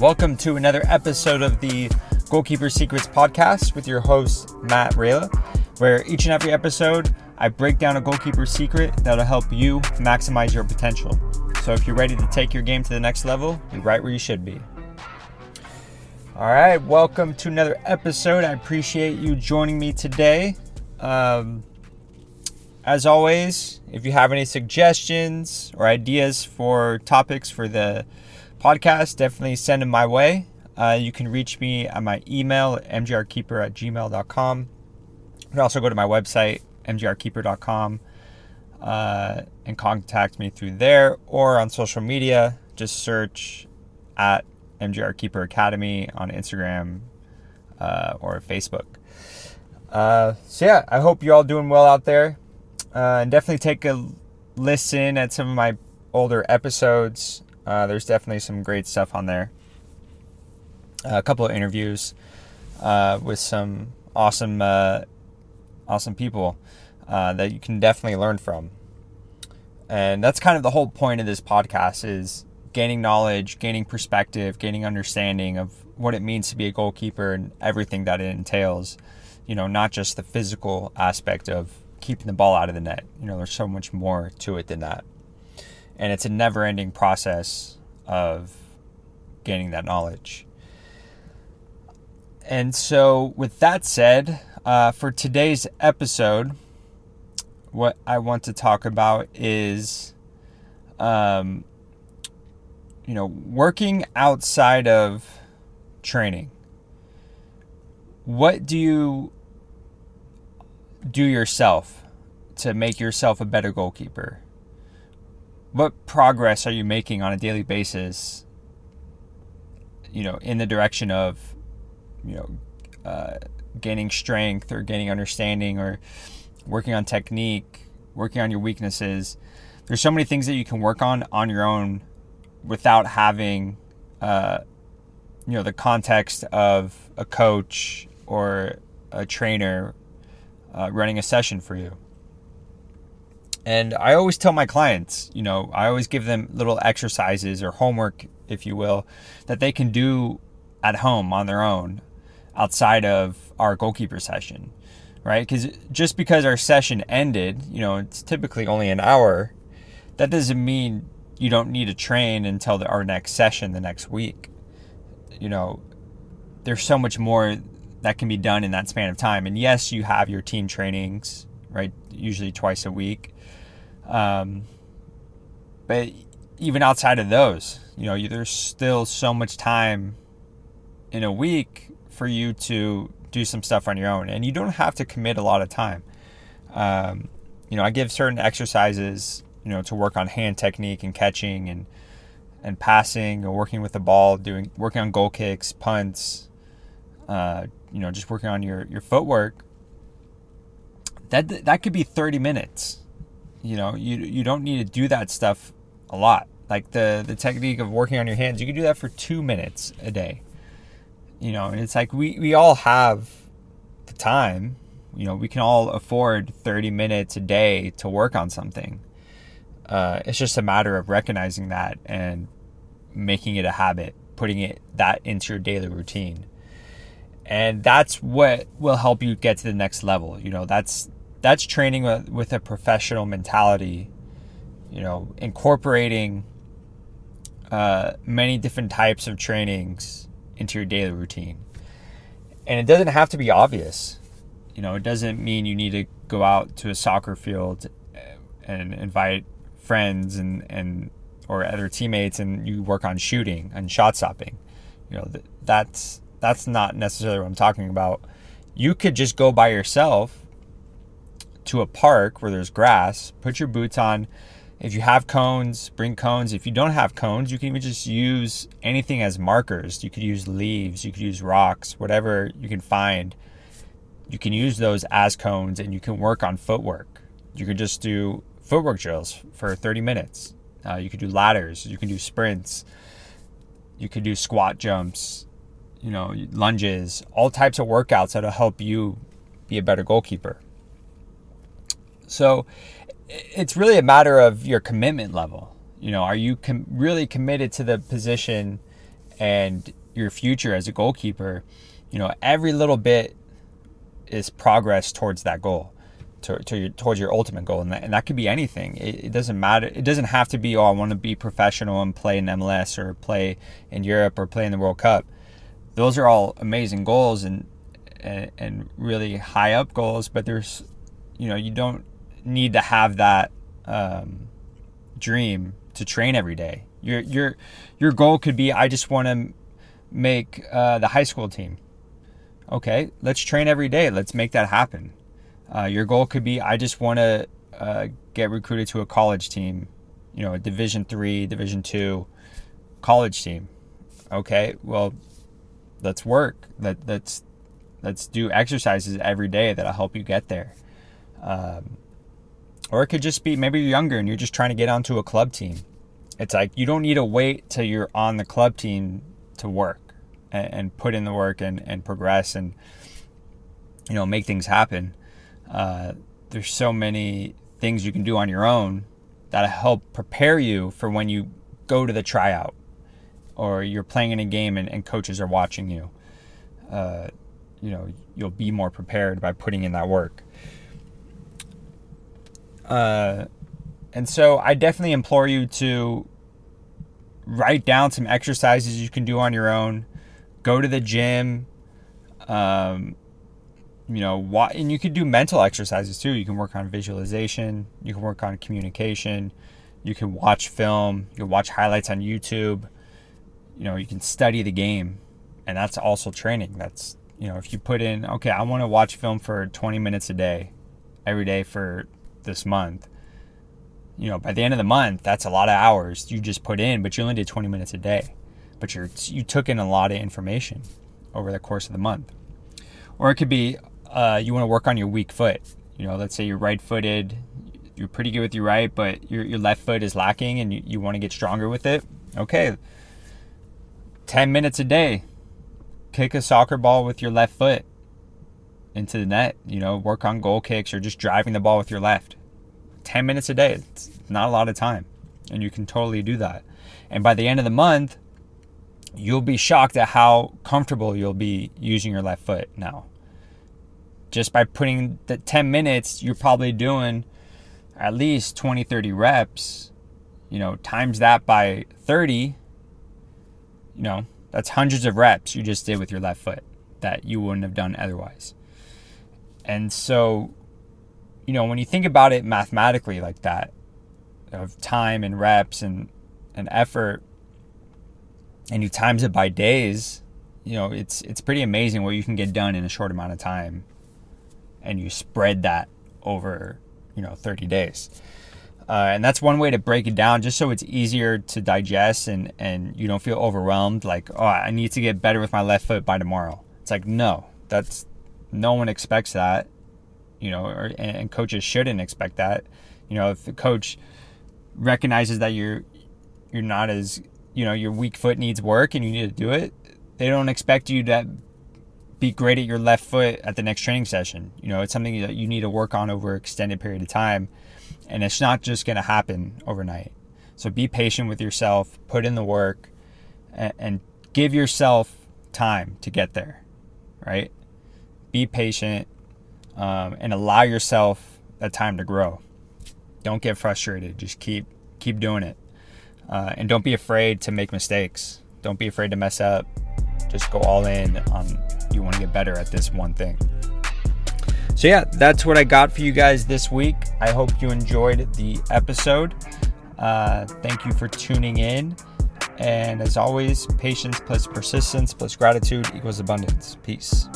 Welcome to another episode of the Goalkeeper Secrets podcast with your host, Matt Rayla, where each and every episode I break down a goalkeeper secret that'll help you maximize your potential. So if you're ready to take your game to the next level, you're right where you should be. All right, welcome to another episode. I appreciate you joining me today. Um, as always, if you have any suggestions or ideas for topics for the podcast, definitely send them my way. Uh, you can reach me at my email, mgrkeeper at gmail.com. You can also go to my website, mgrkeeper.com, uh, and contact me through there or on social media. Just search at MGR Keeper Academy on Instagram uh, or Facebook. Uh, so, yeah, I hope you're all doing well out there. Uh, and definitely take a listen at some of my older episodes. Uh, there's definitely some great stuff on there. a couple of interviews uh, with some awesome, uh, awesome people uh, that you can definitely learn from. And that's kind of the whole point of this podcast is gaining knowledge, gaining perspective, gaining understanding of what it means to be a goalkeeper and everything that it entails. You know, not just the physical aspect of keeping the ball out of the net. You know, there's so much more to it than that. And it's a never ending process of gaining that knowledge. And so, with that said, uh, for today's episode, what I want to talk about is, um, you know, working outside of training. What do you do yourself to make yourself a better goalkeeper? What progress are you making on a daily basis? You know, in the direction of, you know, uh, gaining strength or gaining understanding or working on technique, working on your weaknesses. There's so many things that you can work on on your own without having, uh, you know, the context of a coach or a trainer uh, running a session for you. And I always tell my clients, you know, I always give them little exercises or homework, if you will, that they can do at home on their own outside of our goalkeeper session, right? Because just because our session ended, you know, it's typically only an hour, that doesn't mean you don't need to train until the, our next session the next week. You know, there's so much more that can be done in that span of time. And yes, you have your team trainings, right? Usually twice a week. Um, but even outside of those, you know, there's still so much time in a week for you to do some stuff on your own. And you don't have to commit a lot of time. Um, you know, I give certain exercises, you know, to work on hand technique and catching and and passing or working with the ball, doing working on goal kicks, punts, uh, you know, just working on your, your footwork, that that could be 30 minutes. You know, you you don't need to do that stuff a lot. Like the the technique of working on your hands, you can do that for two minutes a day. You know, and it's like we, we all have the time. You know, we can all afford 30 minutes a day to work on something. Uh, it's just a matter of recognizing that and making it a habit, putting it that into your daily routine and that's what will help you get to the next level you know that's that's training with, with a professional mentality you know incorporating uh, many different types of trainings into your daily routine. And it doesn't have to be obvious. You know it doesn't mean you need to go out to a soccer field and invite friends and and or other teammates and you work on shooting and shot stopping. You know that's that's not necessarily what I'm talking about. You could just go by yourself to a park where there's grass, put your boots on. If you have cones, bring cones. If you don't have cones, you can even just use anything as markers. You could use leaves, you could use rocks, whatever you can find. You can use those as cones and you can work on footwork. You can just do footwork drills for 30 minutes. Uh, you could do ladders, you can do sprints, you could do squat jumps, you know, lunges, all types of workouts that'll help you be a better goalkeeper. So it's really a matter of your commitment level. You know, are you com- really committed to the position and your future as a goalkeeper, you know, every little bit is progress towards that goal, to, to your, towards your ultimate goal, and that, and that could be anything. It, it doesn't matter. It doesn't have to be, oh, I want to be professional and play in MLS or play in Europe or play in the World Cup. Those are all amazing goals and and, and really high up goals, but there's, you know, you don't need to have that um, dream to train every day. Your your your goal could be, I just want to make uh, the high school team. Okay, let's train every day. Let's make that happen. Uh, your goal could be, I just want to uh, get recruited to a college team, you know, a Division three, Division two college team. Okay, well, let's work. Let let's let's do exercises every day that'll help you get there. Um, or it could just be maybe you're younger and you're just trying to get onto a club team. It's like you don't need to wait till you're on the club team to work and, and put in the work and, and progress and you know make things happen. Uh, there's so many things you can do on your own that help prepare you for when you go to the tryout or you're playing in a game and, and coaches are watching you. Uh, you know, you'll be more prepared by putting in that work. Uh, and so I definitely implore you to write down some exercises you can do on your own. Go to the gym. Um, you know, and you can do mental exercises too. You can work on visualization. You can work on communication. You can watch film. You can watch highlights on YouTube. You know, you can study the game, and that's also training. That's you know, if you put in, okay, I want to watch film for 20 minutes a day, every day for this month. You know, by the end of the month, that's a lot of hours you just put in, but you only did 20 minutes a day. But you're you took in a lot of information over the course of the month. Or it could be uh, you want to work on your weak foot. You know, let's say you're right-footed, you're pretty good with your right, but your your left foot is lacking, and you, you want to get stronger with it. Okay, 10 minutes a day. Kick a soccer ball with your left foot into the net. You know, work on goal kicks or just driving the ball with your left. 10 minutes a day. It's not a lot of time. And you can totally do that. And by the end of the month, you'll be shocked at how comfortable you'll be using your left foot now. Just by putting the 10 minutes, you're probably doing at least 20, 30 reps. You know, times that by 30, you know, that's hundreds of reps you just did with your left foot that you wouldn't have done otherwise. And so, you know, when you think about it mathematically like that, of time and reps and, and effort, and you times it by days, you know, it's it's pretty amazing what you can get done in a short amount of time. And you spread that over, you know, 30 days. Uh, and that's one way to break it down just so it's easier to digest and, and you don't feel overwhelmed like oh i need to get better with my left foot by tomorrow it's like no that's no one expects that, you know, or, and coaches shouldn't expect that. You know, if the coach recognizes that you're you're not as you know your weak foot needs work and you need to do it, they don't expect you to be great at your left foot at the next training session. You know, it's something that you need to work on over extended period of time, and it's not just going to happen overnight. So be patient with yourself, put in the work, and, and give yourself time to get there, right? be patient, um, and allow yourself that time to grow. Don't get frustrated. Just keep keep doing it, uh, and don't be afraid to make mistakes. Don't be afraid to mess up. Just go all in on you want to get better at this one thing. So yeah, that's what I got for you guys this week. I hope you enjoyed the episode. Uh, thank you for tuning in. And as always, patience plus persistence plus gratitude equals abundance. Peace.